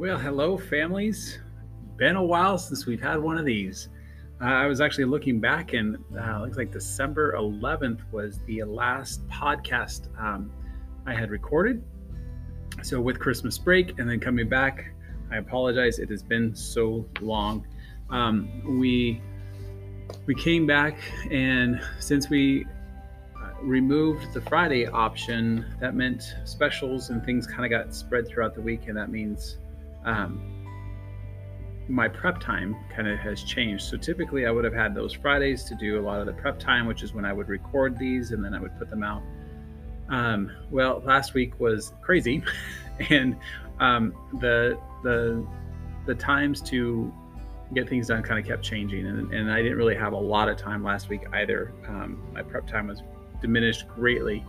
Well, hello, families. Been a while since we've had one of these. Uh, I was actually looking back, and uh, looks like December 11th was the last podcast um, I had recorded. So, with Christmas break and then coming back, I apologize. It has been so long. Um, we we came back, and since we removed the Friday option, that meant specials and things kind of got spread throughout the week, and that means um, my prep time kind of has changed. So typically, I would have had those Fridays to do a lot of the prep time, which is when I would record these and then I would put them out. Um, well, last week was crazy, and um, the the the times to get things done kind of kept changing, and, and I didn't really have a lot of time last week either. Um, my prep time was diminished greatly,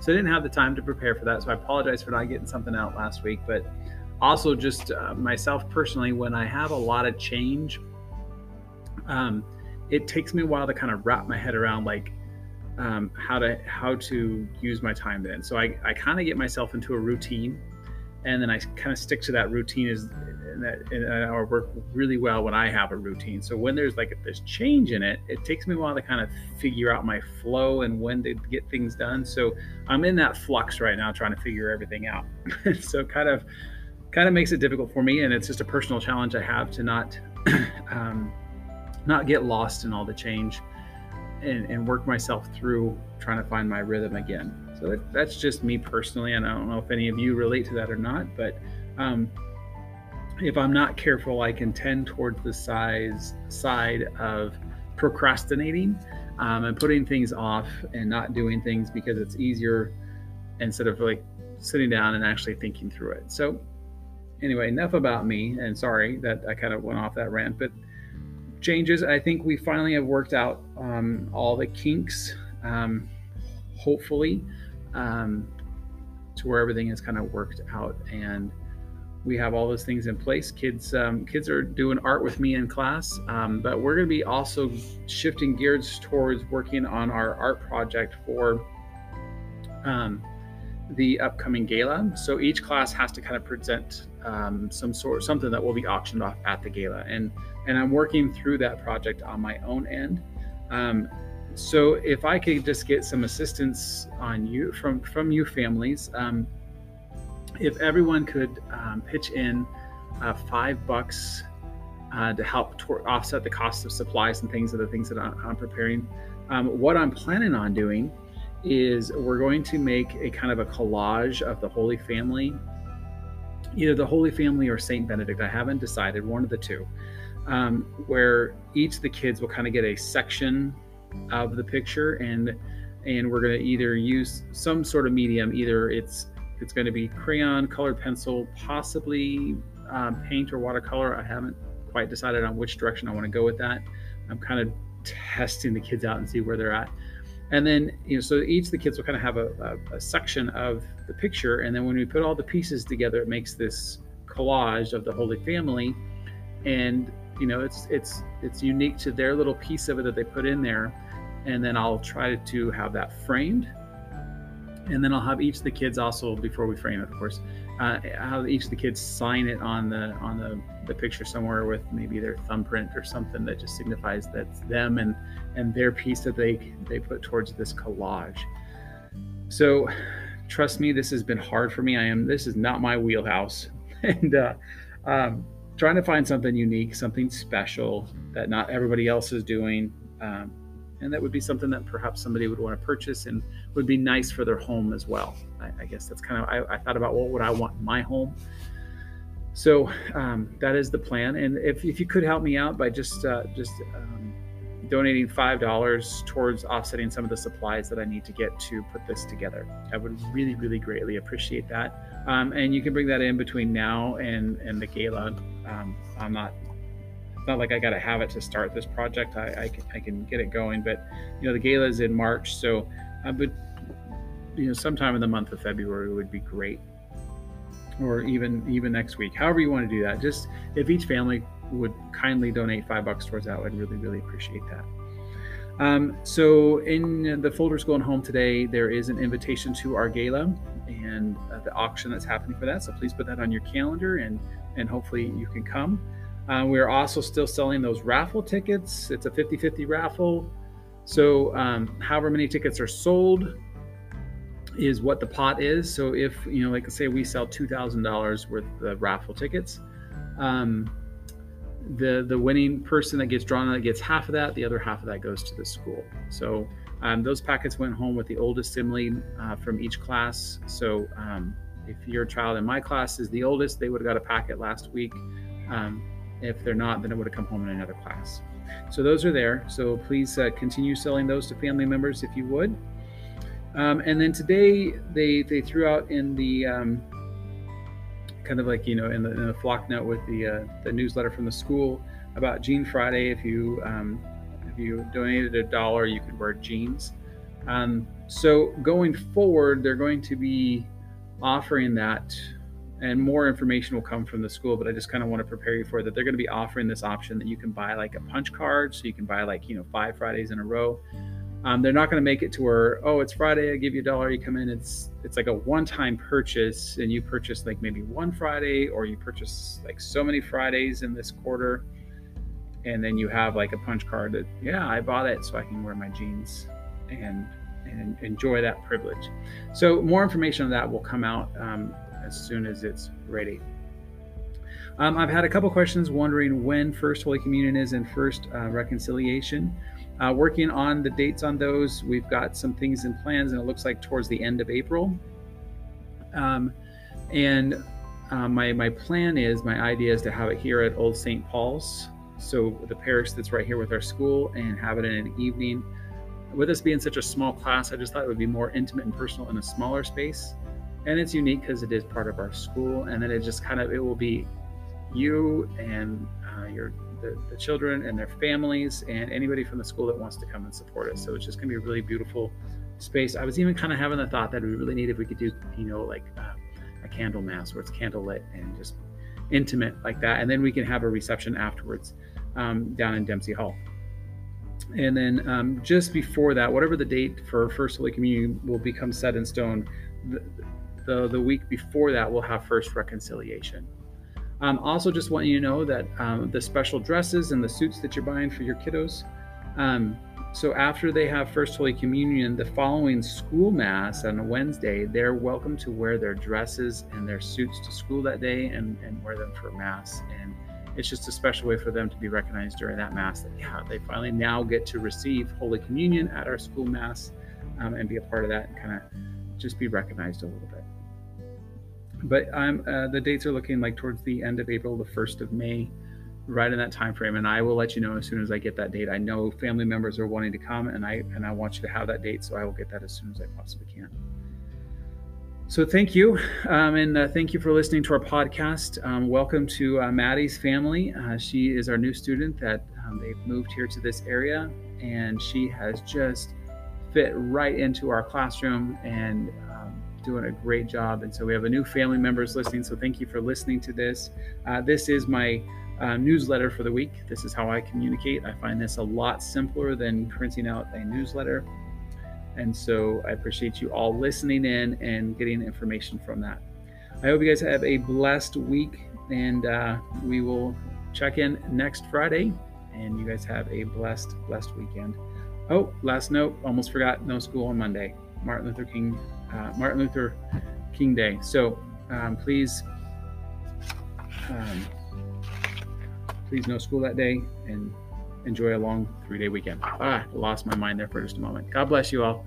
so I didn't have the time to prepare for that. So I apologize for not getting something out last week, but also just uh, myself personally when i have a lot of change um, it takes me a while to kind of wrap my head around like um, how to how to use my time then so i, I kind of get myself into a routine and then i kind of stick to that routine is and that and I work really well when i have a routine. So when there's like this change in it it takes me a while to kind of figure out my flow and when to get things done. So i'm in that flux right now trying to figure everything out. So kind of kind of makes it difficult for me and it's just a personal challenge i have to not um, not get lost in all the change and, and, work myself through trying to find my rhythm again. So that, that's just me personally and i don't know if any of you relate to that or not but um, if i'm not careful i can tend towards the size side of procrastinating um, and putting things off and not doing things because it's easier instead of like sitting down and actually thinking through it so anyway, enough about me. And sorry that I kind of went off that rant, but changes. I think we finally have worked out um, all the kinks, um, hopefully, um, to where everything is kind of worked out and we have all those things in place. Kids, um, kids are doing art with me in class, um, but we're going to be also shifting gears towards working on our art project for um, the upcoming gala. So each class has to kind of present um, some sort something that will be auctioned off at the gala, and and I'm working through that project on my own end. Um, so if I could just get some assistance on you from from you families, um, if everyone could um, pitch in uh, five bucks uh, to help tor- offset the cost of supplies and things of the things that I'm, I'm preparing. Um, what I'm planning on doing is we're going to make a kind of a collage of the Holy Family, either the Holy Family or Saint Benedict. I haven't decided, one of the two, um, where each of the kids will kind of get a section of the picture, and and we're going to either use some sort of medium, either it's it's going to be crayon, colored pencil, possibly um, paint or watercolor. I haven't quite decided on which direction I want to go with that. I'm kind of testing the kids out and see where they're at and then you know so each of the kids will kind of have a, a, a, section of the picture and then when we put all the pieces together it makes this collage of the holy family and you know it's it's it's unique to their little piece of it that they put in there and then i'll try to have that framed and then i'll have each of the kids also before we frame it of course uh, have each of the kids sign it on the on the, the picture somewhere with maybe their thumbprint or something that just signifies that's them and and their piece that they they put towards this collage. So, trust me, this has been hard for me. I am this is not my wheelhouse, and uh, um, trying to find something unique, something special that not everybody else is doing. Um, and that would be something that perhaps somebody would want to purchase and would be nice for their home as well. I, I guess that's kind of I, I, thought about what would I want in my home. So um, that is the plan. And if, if you could help me out by just uh, just um, donating five dollars towards offsetting some of the supplies that I need to get to put this together, I would really really greatly appreciate that. Um, and you can bring that in between now and and the gala. Um, I'm not it's not like I got to have it to start this project. I, I, can, I can get it going, but you know the gala is in March, so I would you know sometime in the month of February would be great, or even even next week. However you want to do that. Just if each family would kindly donate five bucks towards that, I'd really really appreciate that. Um, so in the folders going home today, there is an invitation to our gala. and uh, the auction that's happening for that. So please put that on your calendar and and hopefully you can come. Uh, we're also still selling those raffle tickets. It's a 50 50 raffle. So, um, however many tickets are sold is what the pot is. So, if you know, like say we sell $2,000 worth of raffle tickets, um, the the winning person that gets drawn that gets half of that. The other half of that goes to the school. So, um, those packets went home with the oldest sibling uh, from each class. So, um, if your child in my class is the oldest, they would have got a packet last week. If they're not, then it would have come home in another class. So those are there. So please uh, continue selling those to family members if you would. Um, and then today they they threw out in the um, kind of like you know in the, in the Flocknote with the uh, the newsletter from the school about Jean Friday. If you um, if you donated a dollar, you could wear jeans. Um, so going forward, they're going to be offering that and more information will come from the school but i just kind of want to prepare you for that. They're going to be offering this option that you can buy like a punch card so you can buy like you know five fridays in a row. Um, they're not going to make it to where oh it's friday i give you a dollar you come in it's it's like a one-time purchase and you purchase like maybe one friday or you purchase like so many fridays in this quarter and then you have like a punch card that yeah i bought it so i can wear my jeans and and enjoy that privilege. So more information on that will come out um, as soon as it's ready. Um, I've had a couple questions wondering when First Holy Communion is and First uh, Reconciliation. Uh, working on the dates on those, we've got some things in plans, and it looks like towards the end of April. Um, and uh, my my plan is, my idea is to have it here at Old St. Paul's, so the parish that's right here with our school, and have it in an evening. With us being such a small class, I just thought it would be more intimate and personal in a smaller space and it's unique because it is part of our school and then it just kind of it will be you and uh, your the, the, children and their families and anybody from the school that wants to come and support us. So it's just going to be a really beautiful space. I was even kind of having the thought that we really need if we could do you know like uh, a candle mass where it's candlelit and just intimate like that and then we can have a reception afterwards um, down in dempsey hall. And then um, just before that whatever the date for first holy communion will become set in stone the, the, the week before that, we'll have first reconciliation. Um, also, just want you to know that um, the special dresses and the suits that you're buying for your kiddos. Um, so, after they have First Holy Communion, the following school mass on a Wednesday, they're welcome to wear their dresses and their suits to school that day and, and wear them for mass. And it's just a special way for them to be recognized during that mass that, yeah, they finally now get to receive Holy Communion at our school mass um, and be a part of that and kind of just be recognized a little bit but I'm uh, the dates are looking like towards the end of April, the first of May, right in that time frame. And I will let you know as soon as I get that date. I know family members are wanting to come, and I and I want you to have that date, so I will get that as soon as I possibly can. So thank you, um, and uh, thank you for listening to our podcast. Um, welcome to uh, Maddie's family. Uh, she is our new student that um, they've moved here to this area, and she has just fit right into our classroom and doing a great job. And so we have a new family members listening. So thank you for listening to this. Uh, this is my uh, newsletter for the week. This is how I communicate. I find this a lot simpler than printing out a newsletter. And so I appreciate you all listening in and getting information from that. I hope you guys have a blessed week and uh, we will check in next Friday. And you guys have a blessed, blessed weekend. Oh, last note, almost forgot no school on Monday. Martin Luther King uh, Martin Luther King Day. So um, please, um, please no school that day and enjoy a long three day weekend. Ah, lost my mind there for just a moment. God bless you all.